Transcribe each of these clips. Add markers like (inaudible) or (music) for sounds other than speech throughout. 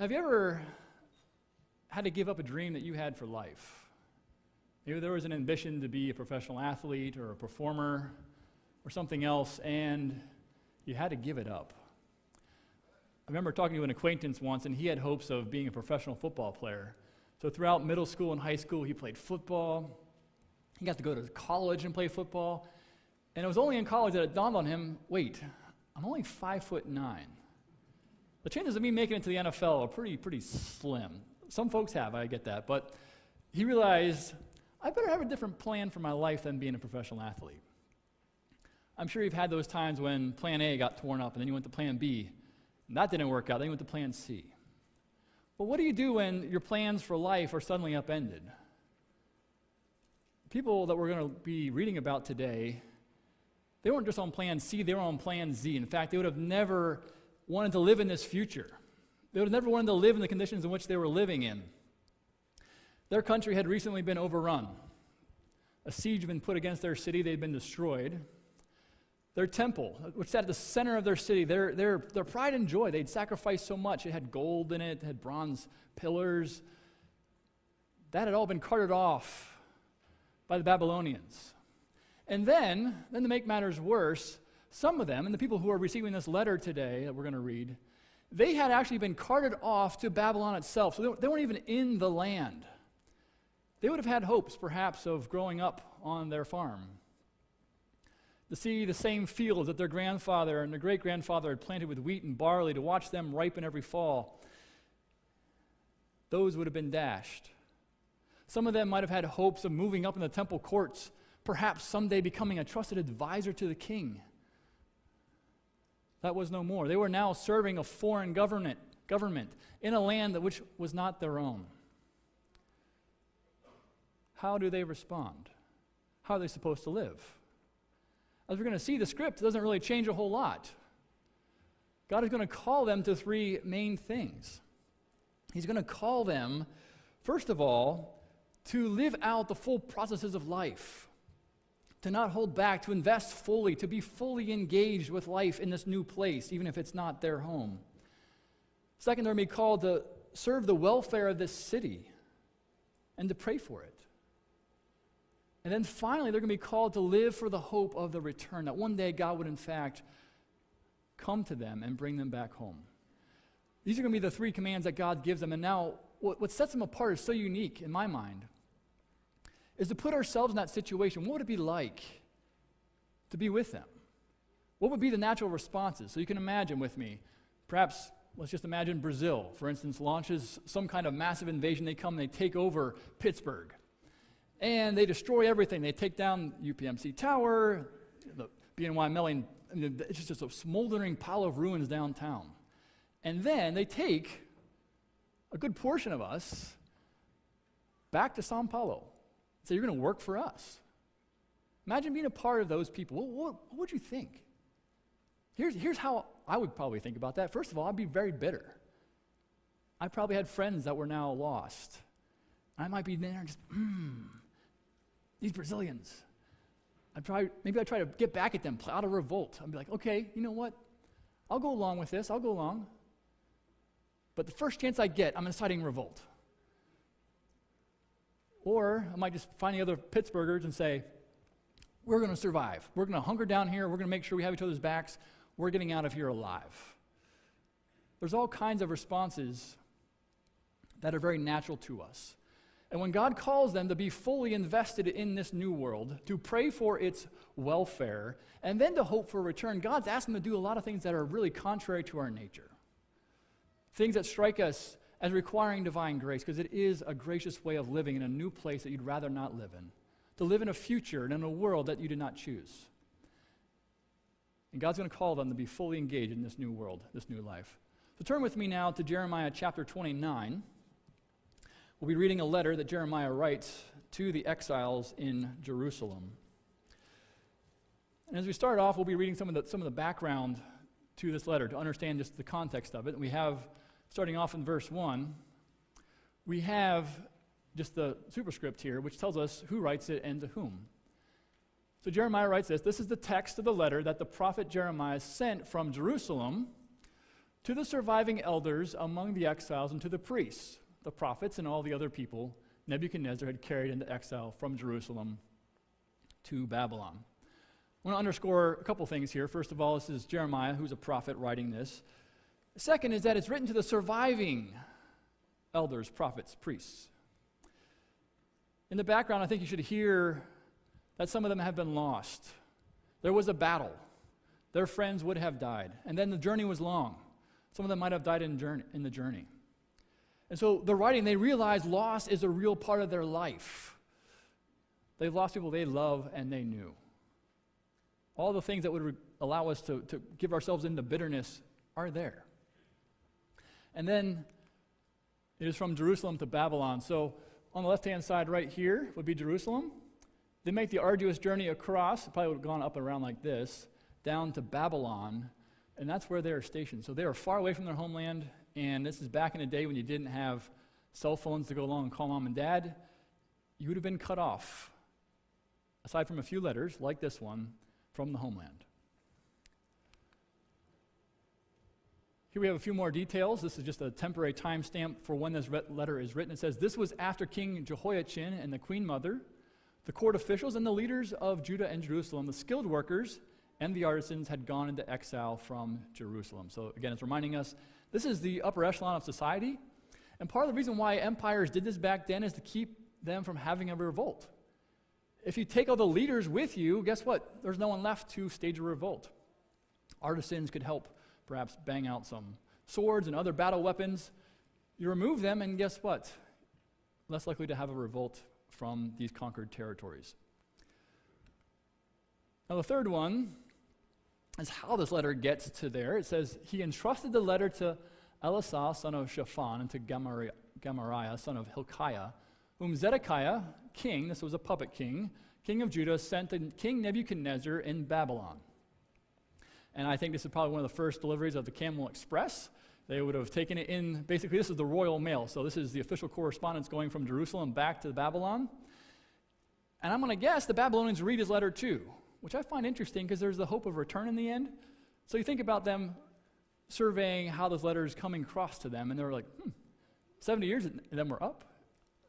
Have you ever had to give up a dream that you had for life? Maybe there was an ambition to be a professional athlete or a performer or something else, and you had to give it up. I remember talking to an acquaintance once, and he had hopes of being a professional football player. So throughout middle school and high school, he played football. He got to go to college and play football. And it was only in college that it dawned on him wait, I'm only five foot nine. The chances of me making it to the NFL are pretty, pretty slim. Some folks have, I get that. But he realized, I better have a different plan for my life than being a professional athlete. I'm sure you've had those times when plan A got torn up and then you went to plan B. And that didn't work out. Then you went to plan C. Well, what do you do when your plans for life are suddenly upended? People that we're going to be reading about today, they weren't just on plan C, they were on plan Z. In fact, they would have never wanted to live in this future. They would have never wanted to live in the conditions in which they were living in. Their country had recently been overrun. A siege had been put against their city, they'd been destroyed. Their temple, which sat at the center of their city, their, their, their pride and joy, they'd sacrificed so much. It had gold in it, it had bronze pillars. That had all been carted off by the Babylonians. And then, then to make matters worse, some of them, and the people who are receiving this letter today that we're going to read, they had actually been carted off to Babylon itself. So they weren't even in the land. They would have had hopes, perhaps, of growing up on their farm, to see the same fields that their grandfather and their great grandfather had planted with wheat and barley, to watch them ripen every fall. Those would have been dashed. Some of them might have had hopes of moving up in the temple courts, perhaps someday becoming a trusted advisor to the king. That was no more. They were now serving a foreign government, government in a land that which was not their own. How do they respond? How are they supposed to live? As we're going to see, the script doesn't really change a whole lot. God is going to call them to three main things. He's going to call them, first of all, to live out the full processes of life to not hold back, to invest fully, to be fully engaged with life in this new place, even if it's not their home. Second, they're to be called to serve the welfare of this city and to pray for it. And then finally, they're going to be called to live for the hope of the return, that one day God would, in fact, come to them and bring them back home. These are going to be the three commands that God gives them. And now, what, what sets them apart is so unique in my mind is to put ourselves in that situation. What would it be like to be with them? What would be the natural responses? So you can imagine with me, perhaps let's just imagine Brazil, for instance, launches some kind of massive invasion. They come, they take over Pittsburgh, and they destroy everything. They take down UPMC Tower, the BNY Mellon. It's just a smoldering pile of ruins downtown. And then they take a good portion of us back to Sao Paulo. So you're going to work for us. Imagine being a part of those people. What, what, what would you think? Here's, here's how I would probably think about that. First of all, I'd be very bitter. I probably had friends that were now lost. I might be there and just, hmm, these Brazilians. I'd try, maybe I'd try to get back at them, plot a revolt. I'd be like, okay, you know what? I'll go along with this. I'll go along. But the first chance I get, I'm inciting revolt. Or I might just find the other Pittsburghers and say, we're going to survive. We're going to hunker down here. We're going to make sure we have each other's backs. We're getting out of here alive. There's all kinds of responses that are very natural to us. And when God calls them to be fully invested in this new world, to pray for its welfare, and then to hope for a return, God's asking them to do a lot of things that are really contrary to our nature. Things that strike us as requiring divine grace because it is a gracious way of living in a new place that you'd rather not live in, to live in a future and in a world that you did not choose. And God's going to call them to be fully engaged in this new world, this new life. So turn with me now to Jeremiah chapter 29. We'll be reading a letter that Jeremiah writes to the exiles in Jerusalem. And as we start off, we'll be reading some of the, some of the background to this letter to understand just the context of it. And We have starting off in verse 1, we have just the superscript here, which tells us who writes it and to whom. So Jeremiah writes this this is the text of the letter that the prophet Jeremiah sent from Jerusalem to the surviving elders among the exiles and to the priests, the prophets, and all the other people Nebuchadnezzar had carried into exile from Jerusalem to Babylon. I want to underscore a couple things here. First of all, this is Jeremiah, who's a prophet writing this. Second is that it's written to the surviving elders, prophets, priests. In the background, I think you should hear that some of them have been lost. There was a battle. Their friends would have died. And then the journey was long. Some of them might have died in, journey, in the journey. And so they're writing, they realize loss is a real part of their life. They've lost people they love and they knew. All the things that would re- allow us to, to give ourselves into bitterness are there. And then it is from Jerusalem to Babylon. So on the left hand side, right here, would be Jerusalem. They make the arduous journey across, probably would have gone up and around like this, down to Babylon, and that's where they are stationed. So they are far away from their homeland, and this is back in the day when you didn't have cell phones to go along and call mom and dad. You would have been cut off, aside from a few letters like this one, from the homeland. Here we have a few more details. This is just a temporary timestamp for when this letter is written. It says, This was after King Jehoiachin and the queen mother, the court officials, and the leaders of Judah and Jerusalem, the skilled workers, and the artisans had gone into exile from Jerusalem. So, again, it's reminding us this is the upper echelon of society. And part of the reason why empires did this back then is to keep them from having a revolt. If you take all the leaders with you, guess what? There's no one left to stage a revolt. Artisans could help perhaps bang out some swords and other battle weapons. You remove them, and guess what? Less likely to have a revolt from these conquered territories. Now, the third one is how this letter gets to there. It says, He entrusted the letter to Elasah, son of Shaphan, and to Gemariah, Gemariah, son of Hilkiah, whom Zedekiah, king, this was a puppet king, king of Judah, sent to King Nebuchadnezzar in Babylon. And I think this is probably one of the first deliveries of the Camel Express. They would have taken it in, basically, this is the royal mail. So this is the official correspondence going from Jerusalem back to Babylon. And I'm going to guess the Babylonians read his letter too, which I find interesting because there's the hope of return in the end. So you think about them surveying how this letter is coming across to them, and they're like, hmm, 70 years and then we're up.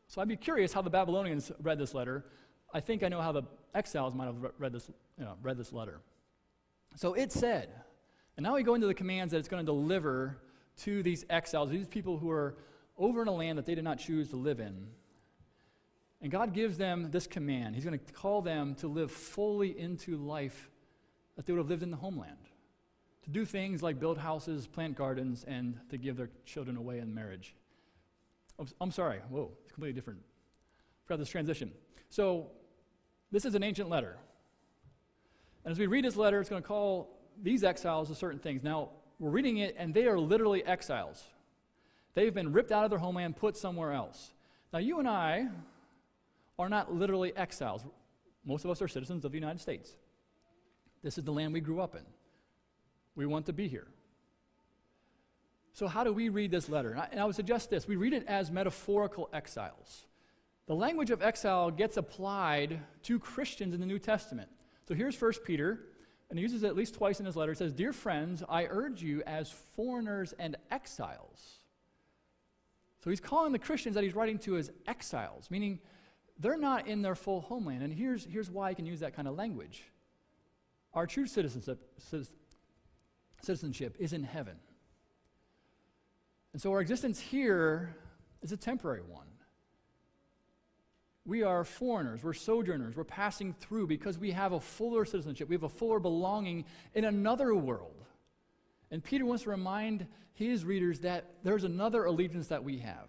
So I'd be curious how the Babylonians read this letter. I think I know how the exiles might have read this, you know, read this letter. So it said, and now we go into the commands that it's going to deliver to these exiles, these people who are over in a land that they did not choose to live in. And God gives them this command. He's going to call them to live fully into life that they would have lived in the homeland. To do things like build houses, plant gardens, and to give their children away in marriage. I'm sorry. Whoa, it's completely different. Forgot this transition. So, this is an ancient letter. And as we read this letter, it's going to call these exiles to certain things. Now, we're reading it, and they are literally exiles. They've been ripped out of their homeland, put somewhere else. Now, you and I are not literally exiles. Most of us are citizens of the United States. This is the land we grew up in. We want to be here. So, how do we read this letter? And I, and I would suggest this we read it as metaphorical exiles. The language of exile gets applied to Christians in the New Testament. So here's 1 Peter, and he uses it at least twice in his letter. It says, Dear friends, I urge you as foreigners and exiles. So he's calling the Christians that he's writing to as exiles, meaning they're not in their full homeland. And here's, here's why I can use that kind of language. Our true citizenship, citizenship is in heaven. And so our existence here is a temporary one. We are foreigners, we're sojourners, we're passing through because we have a fuller citizenship, we have a fuller belonging in another world. And Peter wants to remind his readers that there's another allegiance that we have.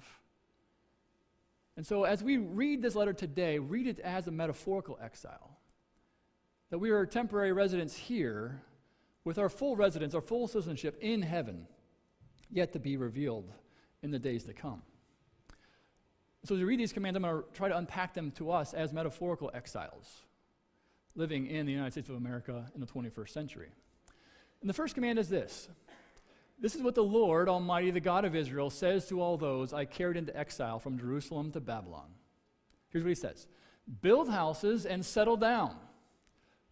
And so, as we read this letter today, read it as a metaphorical exile. That we are temporary residents here with our full residence, our full citizenship in heaven, yet to be revealed in the days to come. So, as we read these commands, I'm going to try to unpack them to us as metaphorical exiles living in the United States of America in the 21st century. And the first command is this This is what the Lord Almighty, the God of Israel, says to all those I carried into exile from Jerusalem to Babylon. Here's what he says Build houses and settle down,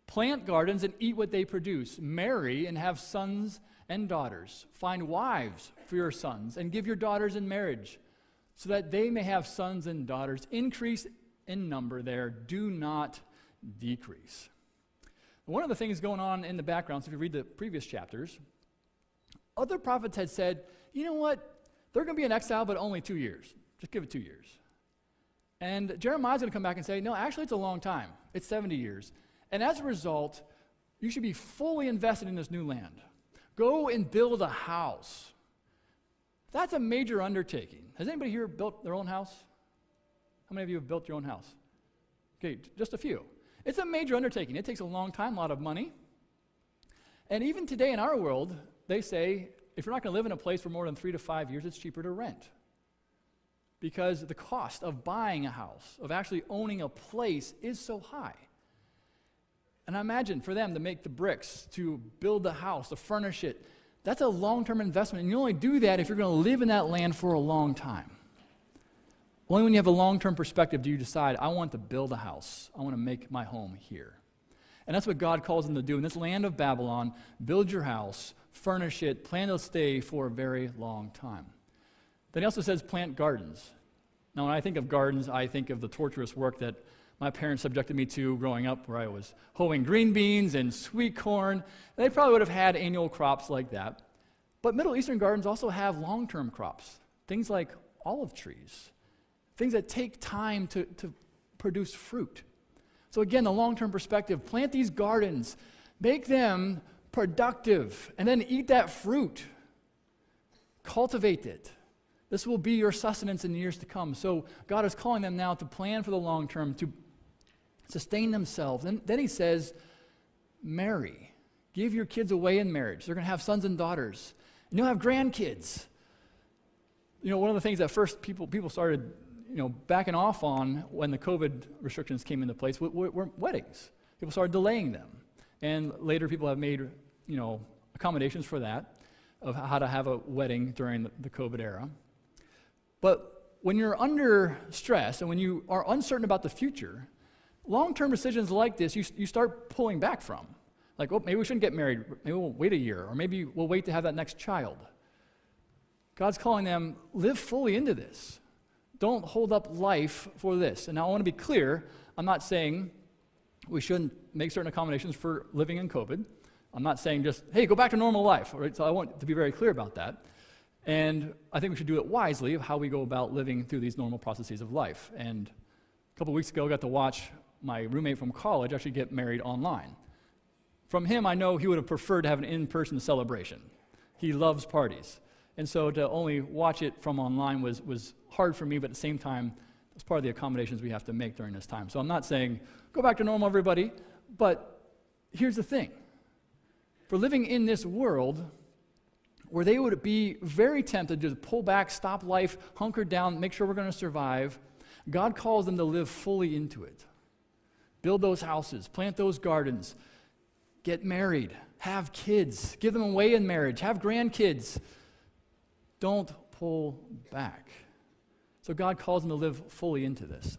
plant gardens and eat what they produce, marry and have sons and daughters. Find wives for your sons and give your daughters in marriage so that they may have sons and daughters. Increase in number there, do not decrease. One of the things going on in the background, so if you read the previous chapters, other prophets had said, you know what? They're going to be in exile, but only two years. Just give it two years. And Jeremiah's going to come back and say, no, actually, it's a long time. It's 70 years. And as a result, you should be fully invested in this new land. Go and build a house. That's a major undertaking. Has anybody here built their own house? How many of you have built your own house? Okay, just a few. It's a major undertaking. It takes a long time, a lot of money. And even today in our world, they say if you're not going to live in a place for more than three to five years, it's cheaper to rent. Because the cost of buying a house, of actually owning a place, is so high. And I imagine for them to make the bricks, to build the house, to furnish it, that's a long term investment. And you only do that if you're going to live in that land for a long time. Only when you have a long term perspective do you decide, I want to build a house. I want to make my home here. And that's what God calls them to do. In this land of Babylon, build your house, furnish it, plan to stay for a very long time. Then he also says plant gardens. Now, when I think of gardens, I think of the torturous work that my parents subjected me to growing up, where I was hoeing green beans and sweet corn. They probably would have had annual crops like that. But Middle Eastern gardens also have long term crops, things like olive trees, things that take time to, to produce fruit. So, again, the long term perspective plant these gardens, make them productive, and then eat that fruit. Cultivate it. This will be your sustenance in the years to come. So, God is calling them now to plan for the long term, to sustain themselves. And then he says, marry. Give your kids away in marriage. They're going to have sons and daughters. And you'll have grandkids. You know, one of the things that first people, people started, you know, backing off on when the COVID restrictions came into place were, were, weddings. People started delaying them. And later people have made, you know, accommodations for that, of how to have a wedding during the, the COVID era. But when you're under stress and when you are uncertain about the future, long term decisions like this, you, you start pulling back from. Like, oh, maybe we shouldn't get married. Maybe we'll wait a year, or maybe we'll wait to have that next child. God's calling them, live fully into this. Don't hold up life for this. And now I want to be clear I'm not saying we shouldn't make certain accommodations for living in COVID. I'm not saying just, hey, go back to normal life. Right? So I want to be very clear about that. And I think we should do it wisely of how we go about living through these normal processes of life. And a couple weeks ago, I got to watch my roommate from college actually get married online. From him, I know he would have preferred to have an in person celebration. He loves parties. And so to only watch it from online was, was hard for me, but at the same time, it's part of the accommodations we have to make during this time. So I'm not saying go back to normal, everybody, but here's the thing. For living in this world, where they would be very tempted to pull back, stop life, hunker down, make sure we're going to survive, God calls them to live fully into it. Build those houses, plant those gardens, get married, have kids, give them away in marriage, have grandkids. Don't pull back. So God calls them to live fully into this.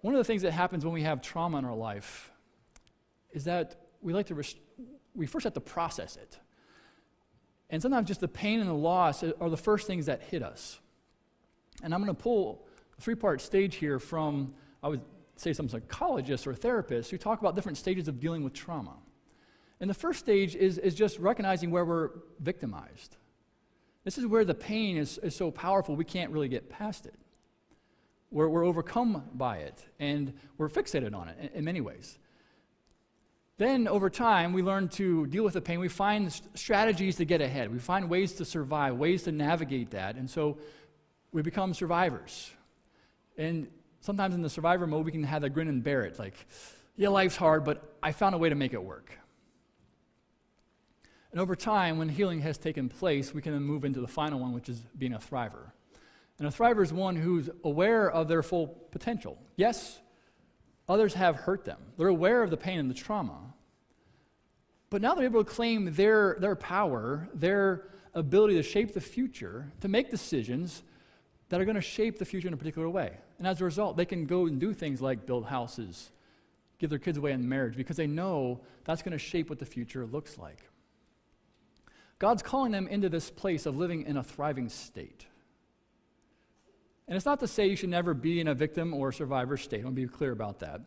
One of the things that happens when we have trauma in our life is that we like to rest- we first have to process it. And sometimes just the pain and the loss are the first things that hit us. And I'm going to pull a three part stage here from, I would say, some psychologists or therapists who talk about different stages of dealing with trauma. And the first stage is, is just recognizing where we're victimized. This is where the pain is, is so powerful we can't really get past it. We're, we're overcome by it, and we're fixated on it in, in many ways. Then, over time, we learn to deal with the pain. We find strategies to get ahead. We find ways to survive, ways to navigate that. And so we become survivors. And sometimes in the survivor mode, we can have a grin and bear it like, yeah, life's hard, but I found a way to make it work. And over time, when healing has taken place, we can then move into the final one, which is being a thriver. And a thriver is one who's aware of their full potential. Yes, others have hurt them, they're aware of the pain and the trauma. But now they're able to claim their, their power, their ability to shape the future, to make decisions that are going to shape the future in a particular way. And as a result, they can go and do things like build houses, give their kids away in marriage, because they know that's going to shape what the future looks like. God's calling them into this place of living in a thriving state. And it's not to say you should never be in a victim or survivor state. I'll be clear about that.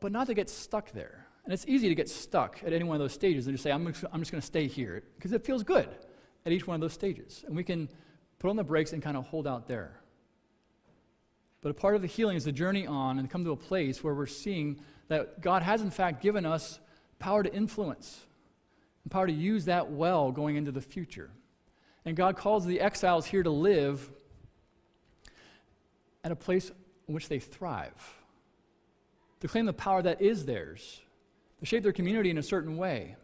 But not to get stuck there. And it's easy to get stuck at any one of those stages and just say, I'm just, I'm just going to stay here because it feels good at each one of those stages. And we can put on the brakes and kind of hold out there. But a part of the healing is the journey on and come to a place where we're seeing that God has, in fact, given us power to influence and power to use that well going into the future. And God calls the exiles here to live at a place in which they thrive, to claim the power that is theirs, to shape their community in a certain way.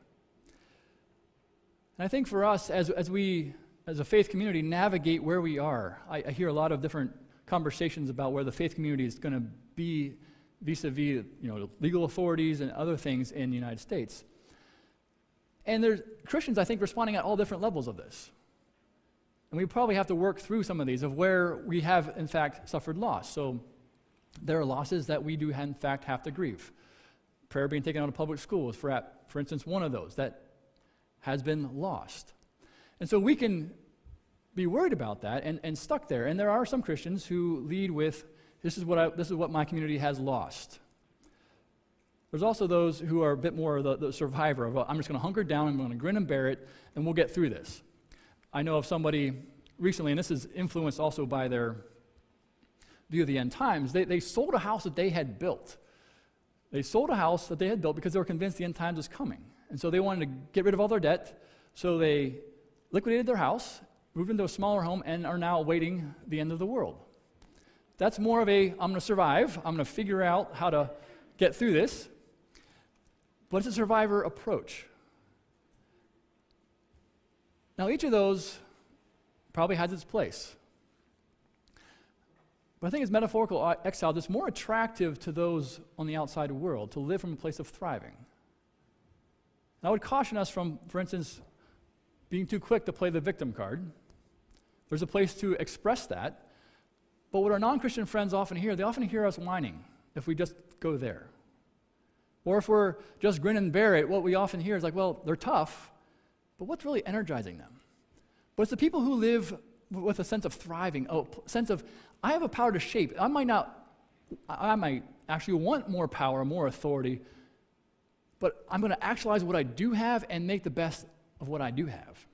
And I think for us, as, as we, as a faith community, navigate where we are, I, I hear a lot of different conversations about where the faith community is going to be vis-a-vis you know, legal authorities and other things in the United States. And there's Christians, I think, responding at all different levels of this. And we probably have to work through some of these of where we have, in fact, suffered loss. So there are losses that we do, in fact, have to grieve. Prayer being taken out of public schools, for, for instance, one of those that has been lost. And so we can be worried about that and, and stuck there. And there are some Christians who lead with, this is what, I, this is what my community has lost. There's also those who are a bit more the, the survivor of, I'm just going to hunker down, I'm going to grin and bear it, and we'll get through this. I know of somebody recently, and this is influenced also by their view of the end times, they, they sold a house that they had built. They sold a house that they had built because they were convinced the end times was coming. And so they wanted to get rid of all their debt, so they liquidated their house, moved into a smaller home, and are now awaiting the end of the world. That's more of a I'm going to survive, I'm going to figure out how to get through this. But it's a survivor approach. Now, each of those probably has its place. But I think as metaphorical uh, exile, that's more attractive to those on the outside world to live from a place of thriving. And I would caution us from, for instance, being too quick to play the victim card. There's a place to express that. But what our non Christian friends often hear, they often hear us whining if we just go there. Or if we're just grin and bear it, what we often hear is like, well, they're tough, but what's really energizing them? But it's the people who live with a sense of thriving, a sense of, I have a power to shape. I might not, I might actually want more power, more authority, but I'm going to actualize what I do have and make the best of what I do have.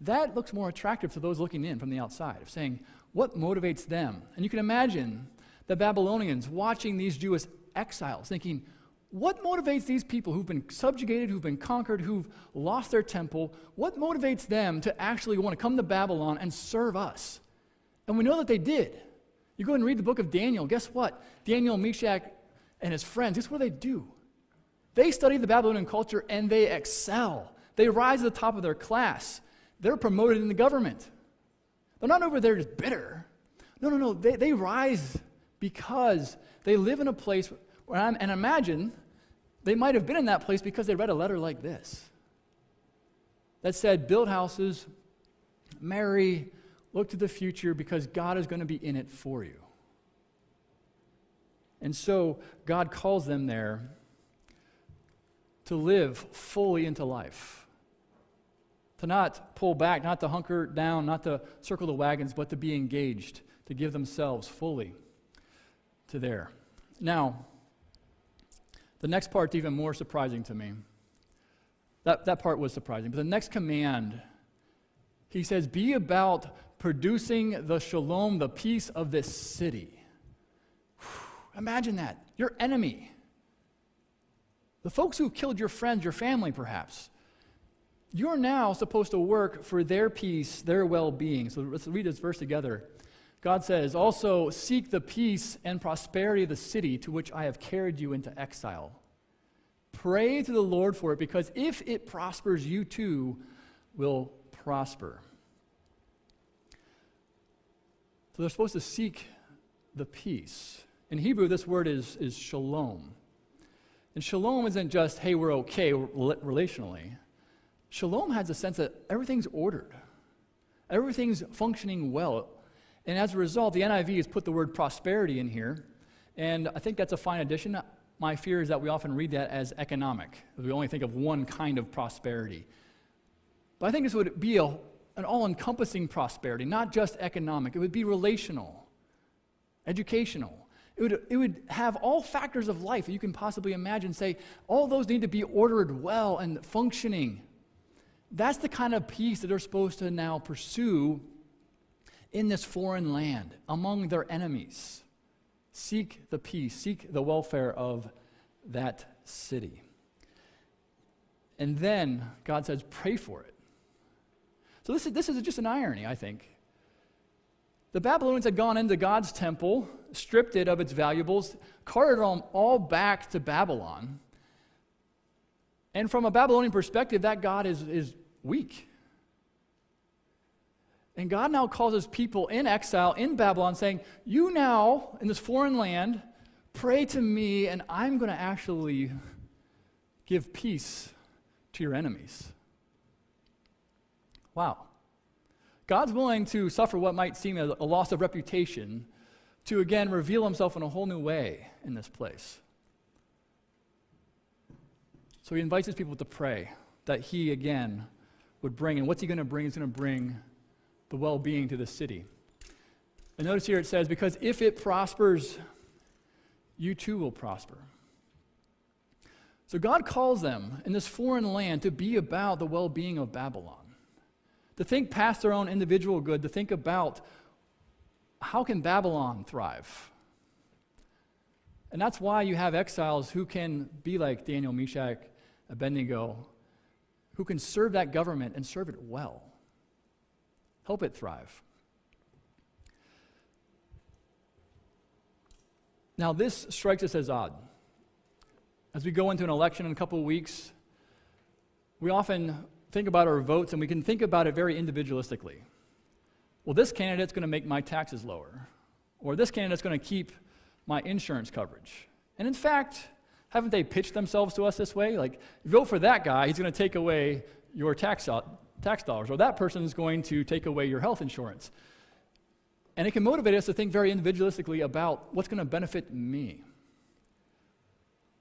That looks more attractive to those looking in from the outside, of saying, what motivates them? And you can imagine the Babylonians watching these Jewish exiles, thinking, what motivates these people who've been subjugated, who've been conquered, who've lost their temple? What motivates them to actually want to come to Babylon and serve us? And we know that they did. You go and read the book of Daniel. Guess what? Daniel, Meshach, and his friends, guess what they do? They study the Babylonian culture and they excel. They rise to the top of their class. They're promoted in the government. They're not over there just bitter. No, no, no. They, they rise because they live in a place where I'm, and imagine they might have been in that place because they read a letter like this that said, Build houses, marry, look to the future because God is going to be in it for you. And so God calls them there to live fully into life. To not pull back, not to hunker down, not to circle the wagons, but to be engaged, to give themselves fully to there. Now, the next part's even more surprising to me. That, that part was surprising. But the next command, he says, Be about producing the shalom, the peace of this city. Whew, imagine that. Your enemy. The folks who killed your friends, your family, perhaps. You're now supposed to work for their peace, their well being. So let's read this verse together. God says, Also seek the peace and prosperity of the city to which I have carried you into exile. Pray to the Lord for it, because if it prospers, you too will prosper. So they're supposed to seek the peace. In Hebrew, this word is, is shalom. And shalom isn't just, hey, we're okay relationally. Shalom has a sense that everything's ordered, everything's functioning well. And as a result, the NIV has put the word prosperity in here. And I think that's a fine addition. my fear is that we often read that as economic. We only think of one kind of prosperity. But I think this would be a, an all encompassing prosperity, not just economic. It would be relational, educational. It would, it would have all factors of life that you can possibly imagine. Say, all those need to be ordered well and functioning. That's the kind of peace that they're supposed to now pursue in this foreign land among their enemies. Seek the peace, seek the welfare of that city. And then God says, pray for it. So this is, this is just an irony, I think. The Babylonians had gone into God's temple, stripped it of its valuables, carted them all back to Babylon. And from a Babylonian perspective, that God is, is weak. And God now calls his people in exile in Babylon, saying, You now, in this foreign land, pray to me, and I'm going to actually give peace to your enemies. Wow. God's willing to suffer what might seem a loss of reputation to again reveal himself in a whole new way in this place. So he invites his people to pray that he again would bring. And what's he going to bring? He's going to bring the well being to the city. And notice here it says, because if it prospers, you too will prosper. So God calls them in this foreign land to be about the well being of Babylon, to think past their own individual good, to think about how can Babylon thrive? And that's why you have exiles who can be like Daniel, Meshach, Abednego, who can serve that government and serve it well help it thrive. Now, this strikes us as odd. As we go into an election in a couple of weeks, we often think about our votes and we can think about it very individualistically. Well, this candidate's going to make my taxes lower, or this candidate's going to keep my insurance coverage. And in fact, haven't they pitched themselves to us this way? Like, vote for that guy, he's going to take away your tax, uh, tax dollars, or that person is going to take away your health insurance. And it can motivate us to think very individualistically about what's going to benefit me.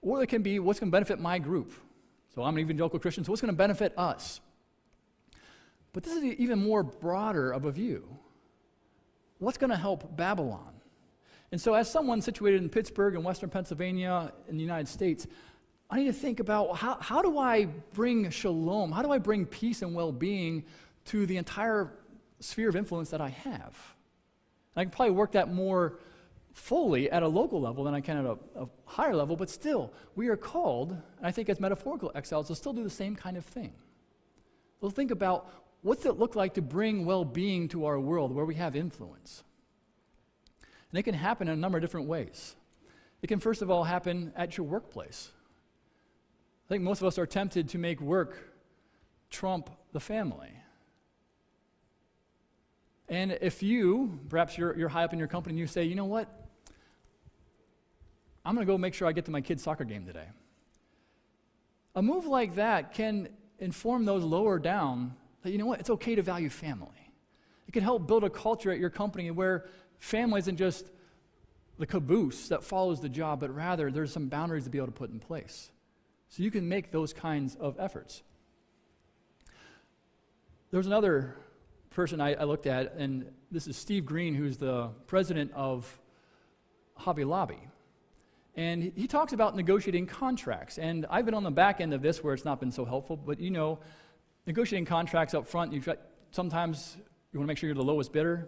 Or it can be what's going to benefit my group. So I'm an evangelical Christian, so what's going to benefit us? But this is even more broader of a view. What's going to help Babylon? And so, as someone situated in Pittsburgh and Western Pennsylvania in the United States, I need to think about how, how do I bring shalom? How do I bring peace and well being to the entire sphere of influence that I have? And I can probably work that more fully at a local level than I can at a, a higher level, but still, we are called, and I think as metaphorical exiles, to still do the same kind of thing. We'll think about what's it look like to bring well being to our world where we have influence. And it can happen in a number of different ways. It can, first of all, happen at your workplace. I think most of us are tempted to make work trump the family. And if you, perhaps you're, you're high up in your company, and you say, you know what? I'm going to go make sure I get to my kid's soccer game today. A move like that can inform those lower down that, you know what? It's okay to value family. It can help build a culture at your company where family isn't just the caboose that follows the job, but rather there's some boundaries to be able to put in place. So you can make those kinds of efforts. There's another person I, I, looked at, and this is Steve Green, who's the president of Hobby Lobby. And he, talks about negotiating contracts. And I've been on the back end of this where it's not been so helpful, but you know, negotiating contracts up front, you try, sometimes you want to make sure you're the lowest bidder.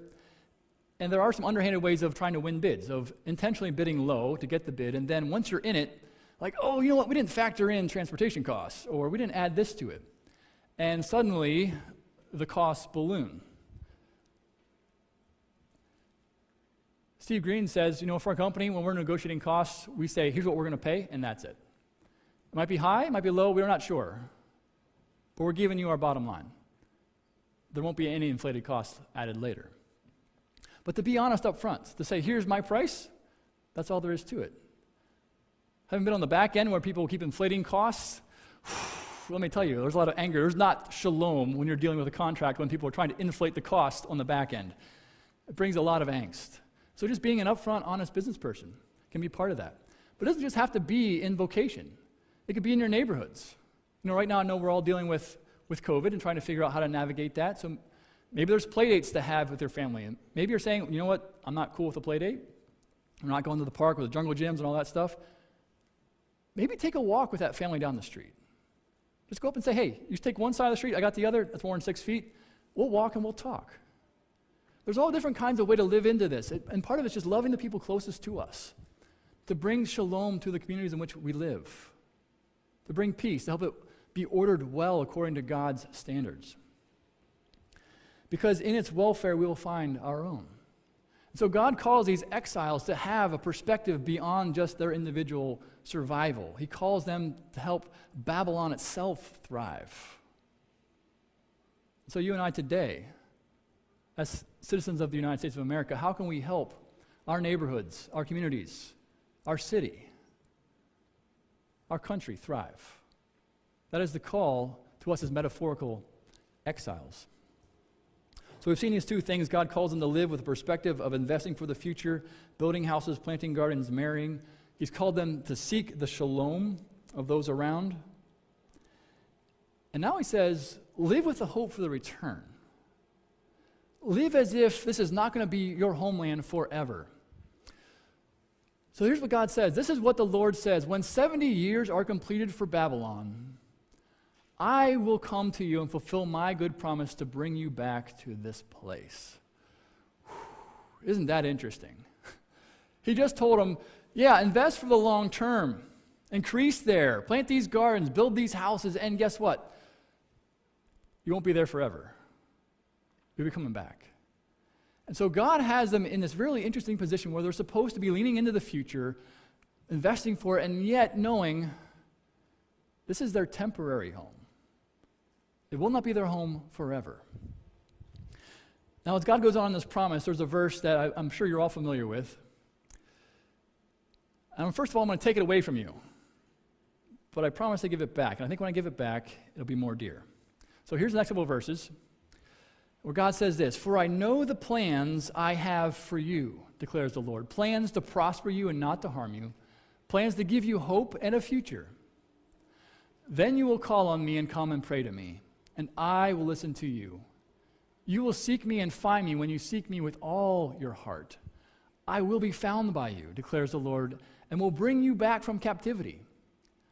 And there are some underhanded ways of trying to win bids, of intentionally bidding low to get the bid, and then once you're in it, like, oh, you know what, we didn't factor in transportation costs, or we didn't add this to it. And suddenly, the costs balloon. Steve Green says, you know, for a company, when we're negotiating costs, we say, here's what we're going to pay, and that's it. It might be high, it might be low, we're not sure. But we're giving you our bottom line. There won't be any inflated costs added later. But to be honest up front, to say, here's my price, that's all there is to it. Haven't been on the back end where people keep inflating costs? (sighs) Let me tell you, there's a lot of anger. There's not shalom when you're dealing with a contract when people are trying to inflate the cost on the back end. It brings a lot of angst. So just being an upfront, honest business person can be part of that. But it doesn't just have to be in vocation, it could be in your neighborhoods. You know, right now I know we're all dealing with, with COVID and trying to figure out how to navigate that. So maybe there's play dates to have with your family. And maybe you're saying, you know what, I'm not cool with a play date. I'm not going to the park with the jungle gyms and all that stuff. Maybe take a walk with that family down the street. Just go up and say, hey, you take one side of the street, I got the other, that's more than six feet. We'll walk and we'll talk. There's all different kinds of way to live into this. It, and part of it's just loving the people closest to us, to bring shalom to the communities in which we live, to bring peace, to help it be ordered well according to God's standards. Because in its welfare, we will find our own. So God calls these exiles to have a perspective beyond just their individual survival. He calls them to help Babylon itself thrive. So, you and I today, as citizens of the United States of America, how can we help our neighborhoods, our communities, our city, our country thrive? That is the call to us as metaphorical exiles. So we've seen these two things. God calls them to live with a perspective of investing for the future, building houses, planting gardens, marrying. He's called them to seek the shalom of those around. And now he says, live with the hope for the return. Live as if this is not going to be your homeland forever. So here's what God says. This is what the Lord says. When 70 years are completed for Babylon, I will come to you and fulfill my good promise to bring you back to this place. Whew, isn't that interesting? (laughs) he just told him, yeah, invest for the long term. Increase there. Plant these gardens, build these houses, and guess what? You won't be there forever. You'll be coming back. And so God has them in this really interesting position where they're supposed to be leaning into the future, investing for it, and yet knowing this is their temporary home. It will not be their home forever. Now, as God goes on in this promise, there's a verse that I, am sure you're all familiar with. And first of all, I'm going to take it away from you. But I promise to give it back. And I think when I give it back, it'll be more dear. So here's the next couple of verses where God says this For I know the plans I have for you, declares the Lord plans to prosper you and not to harm you, plans to give you hope and a future. Then you will call on me and come and pray to me and I will listen to you. You will seek me and find me when you seek me with all your heart. I will be found by you, declares the Lord, and will bring you back from captivity.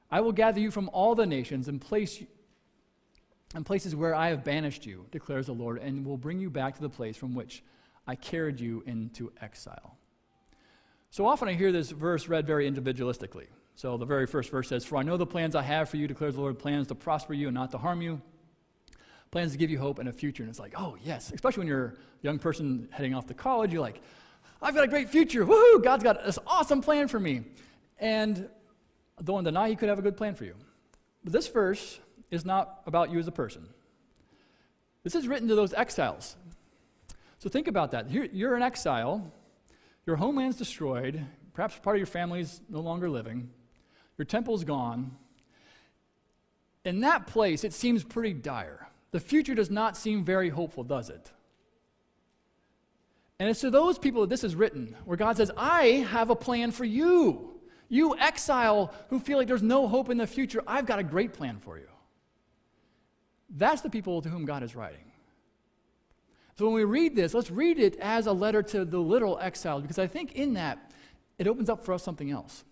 I will gather you from all the nations and place you and places where I have banished you, declares the Lord, and will bring you back to the place from which I carried you into exile. So often I hear this verse read very individualistically. So the very first verse says, For I know the plans I have for you, declares the Lord, plans to prosper you and not to harm you, plans to give you hope and a future. And it's like, oh, yes. Especially when you're a young person heading off to college, you're like, I've got a great future. Woohoo! God's got this awesome plan for me. And though in the night, He could have a good plan for you. But this verse is not about you as a person. This is written to those exiles. So think about that. You're, you're an exile, your homeland's destroyed, perhaps part of your family's no longer living, your temple's gone. In that place, it seems pretty dire the future does not seem very hopeful, does it? And it's to those people that this is written, where God says, I have a plan for you. You exile who feel like there's no hope in the future, I've got a great plan for you. That's the people to whom God is writing. So when we read this, let's read it as a letter to the literal exile, because I think in that it opens up for us something else.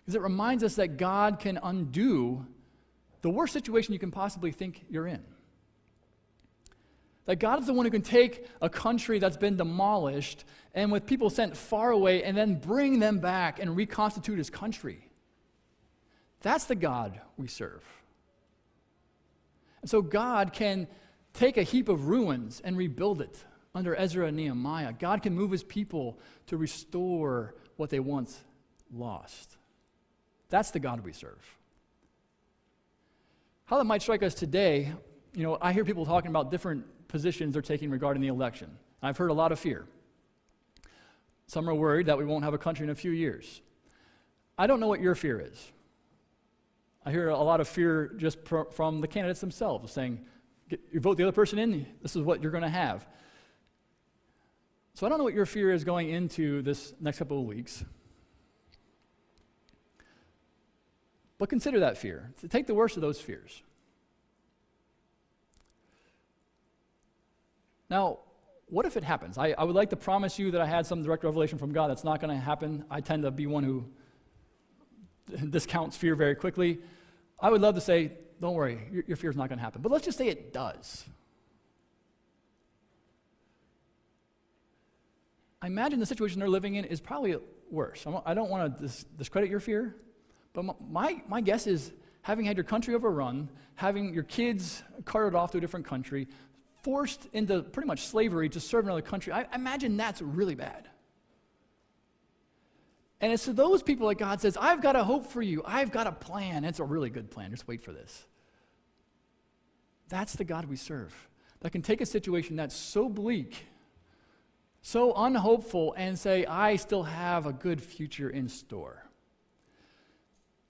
Because it reminds us that God can undo the worst situation you can possibly think you're in. That God is the one who can take a country that's been demolished and with people sent far away and then bring them back and reconstitute his country. That's the God we serve. And so God can take a heap of ruins and rebuild it under Ezra and Nehemiah. God can move his people to restore what they once lost. That's the God we serve. How that might strike us today, you know, I hear people talking about different positions they're taking regarding the election. I've heard a lot of fear. Some are worried that we won't have a country in a few years. I don't know what your fear is. I hear a lot of fear just pr- from the candidates themselves saying, you vote the other person in, this is what you're going to have. So I don't know what your fear is going into this next couple of weeks. But consider that fear. To take the worst of those fears. Now, what if it happens? I, I would like to promise you that I had some direct revelation from God. That's not going to happen. I tend to be one who (laughs) discounts fear very quickly. I would love to say, don't worry, your, your fear is not going to happen. But let's just say it does. I imagine the situation they're living in is probably worse. I don't want to dis- discredit your fear, but my, my guess is having had your country overrun, having your kids carted off to a different country, forced into pretty much slavery to serve another country, I imagine that's really bad. And it's to those people that God says, I've got a hope for you. I've got a plan. It's a really good plan. Just wait for this. That's the God we serve that can take a situation that's so bleak, so unhopeful, and say, I still have a good future in store.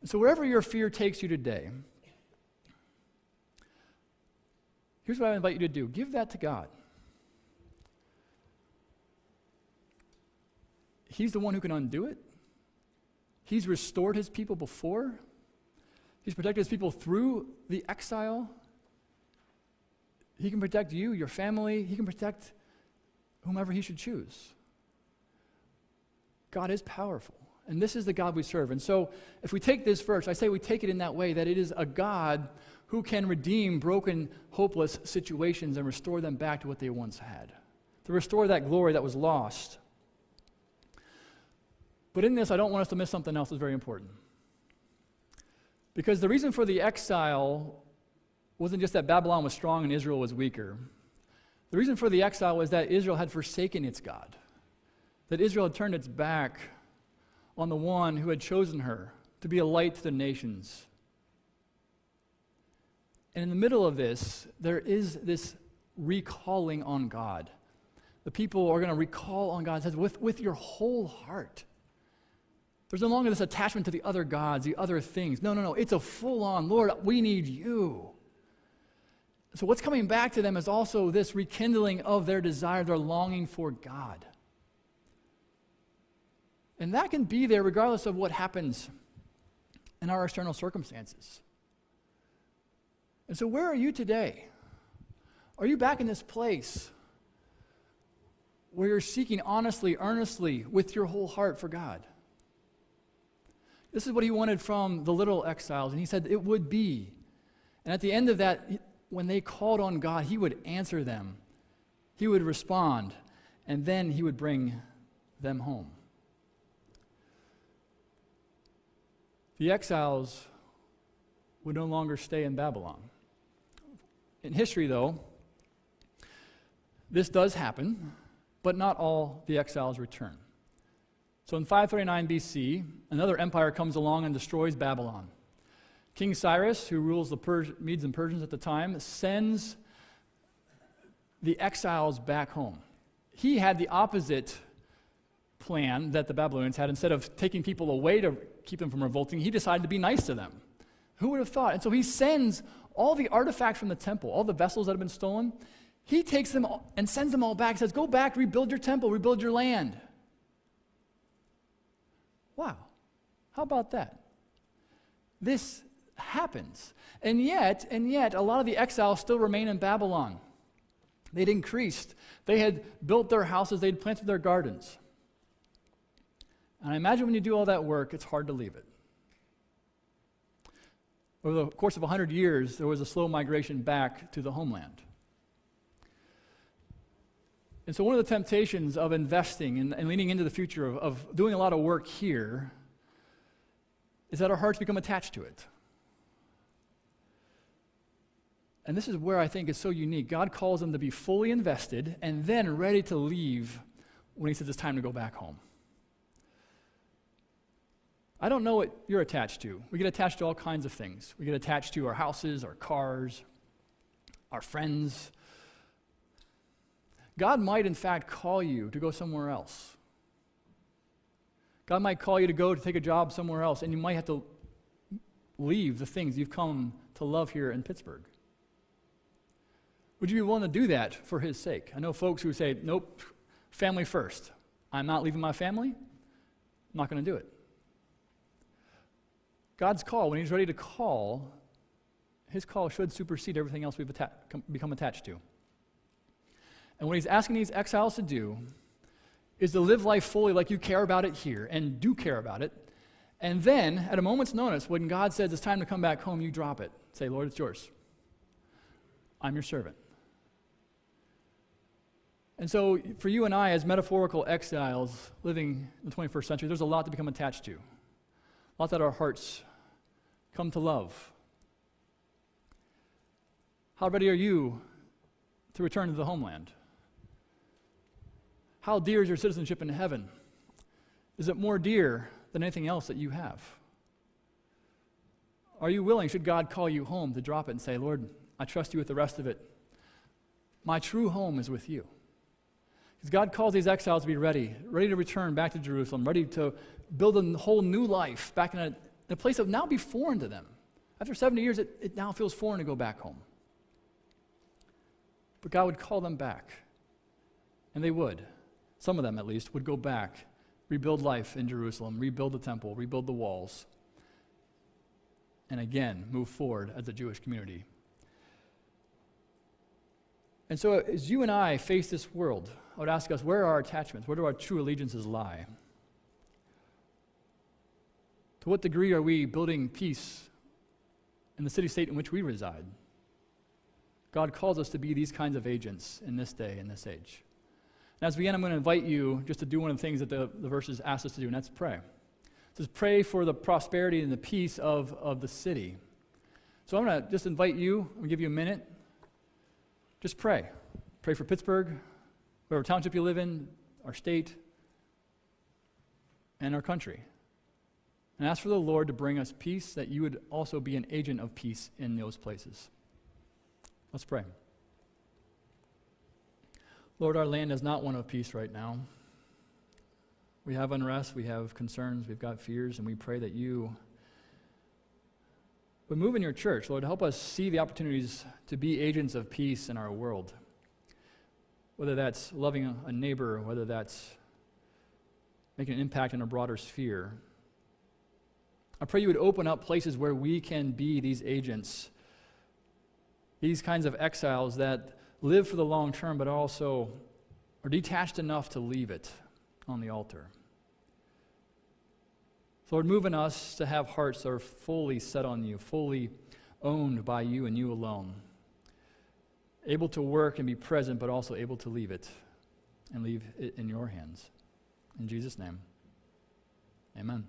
So, wherever your fear takes you today, here's what I invite you to do give that to God. He's the one who can undo it. He's restored his people before. He's protected his people through the exile. He can protect you, your family. He can protect whomever he should choose. God is powerful. And this is the God we serve. And so, if we take this verse, I say we take it in that way that it is a God who can redeem broken, hopeless situations and restore them back to what they once had, to restore that glory that was lost. But in this, I don't want us to miss something else that's very important. Because the reason for the exile wasn't just that Babylon was strong and Israel was weaker. The reason for the exile was that Israel had forsaken its God, that Israel had turned its back on the one who had chosen her to be a light to the nations. And in the middle of this, there is this recalling on God. The people are going to recall on God, says, with, with your whole heart. There's no longer this attachment to the other gods, the other things. No, no, no. It's a full on, Lord, we need you. So, what's coming back to them is also this rekindling of their desire, their longing for God. And that can be there regardless of what happens in our external circumstances. And so, where are you today? Are you back in this place where you're seeking honestly, earnestly, with your whole heart for God? This is what he wanted from the little exiles, and he said it would be. And at the end of that, when they called on God, he would answer them, he would respond, and then he would bring them home. The exiles would no longer stay in Babylon. In history, though, this does happen, but not all the exiles return. So in 539 BC, another empire comes along and destroys Babylon. King Cyrus, who rules the Pers- Medes and Persians at the time, sends the exiles back home. He had the opposite plan that the Babylonians had. Instead of taking people away to keep them from revolting, he decided to be nice to them. Who would have thought? And so he sends all the artifacts from the temple, all the vessels that have been stolen, he takes them and sends them all back, says, Go back, rebuild your temple, rebuild your land. Wow. How about that? This happens. And yet, and yet, a lot of the exiles still remain in Babylon. They'd increased. They had built their houses, they'd planted their gardens. And I imagine when you do all that work, it's hard to leave it. Over the course of 100 years, there was a slow migration back to the homeland. And so, one of the temptations of investing and, and leaning into the future, of, of doing a lot of work here, is that our hearts become attached to it. And this is where I think it's so unique. God calls them to be fully invested and then ready to leave when He says it's time to go back home. I don't know what you're attached to. We get attached to all kinds of things. We get attached to our houses, our cars, our friends, God might, in fact, call you to go somewhere else. God might call you to go to take a job somewhere else, and you might have to leave the things you've come to love here in Pittsburgh. Would you be willing to do that for His sake? I know folks who say, nope, family first. I'm not leaving my family. I'm not going to do it. God's call, when He's ready to call, His call should supersede everything else we've atta- become attached to. And what He's asking these exiles to do is to live life fully like you care about it here and do care about it. And then, at a moment's notice, when God says it's time to come back home, you drop it. Say, Lord, it's yours. I'm your servant. And so, for you and I, as metaphorical exiles living in the 21st century, there's a lot to become attached to, a lot that our hearts come to love. How ready are you to return to the homeland? How dear is your citizenship in heaven? Is it more dear than anything else that you have? Are you willing, should God call you home, to drop it and say, Lord, I trust you with the rest of it? My true home is with you. God calls these exiles to be ready, ready to return back to Jerusalem, ready to build a whole new life back in a, in a place that would now be foreign to them. After 70 years, it, it now feels foreign to go back home. But God would call them back, and they would some of them at least, would go back, rebuild life in Jerusalem, rebuild the temple, rebuild the walls, and again move forward as a Jewish community. And so, as you and I face this world, I would ask us where are our attachments? Where do our true allegiances lie? To what degree are we building peace in the city state in which we reside? God calls us to be these kinds of agents in this day, in this age. And as we end, I'm going to invite you just to do one of the things that the, the verses ask us to do, and that's pray. It says, pray for the prosperity and the peace of, of the city. So I'm going to just invite you, I'm going to give you a minute. Just pray. Pray for Pittsburgh, whatever township you live in, our state, and our country. And ask for the Lord to bring us peace, that you would also be an agent of peace in those places. Let's pray. Lord, our land is not one of peace right now. We have unrest, we have concerns, we've got fears, and we pray that you would move in your church. Lord, help us see the opportunities to be agents of peace in our world. Whether that's loving a neighbor, whether that's making an impact in a broader sphere. I pray you would open up places where we can be these agents, these kinds of exiles that live for the long term, but also are detached enough to leave it on the altar. Lord, move in us to have hearts that are fully set on you, fully owned by you and you alone. Able to work and be present, but also able to leave it and leave it in your hands. In Jesus' name, amen.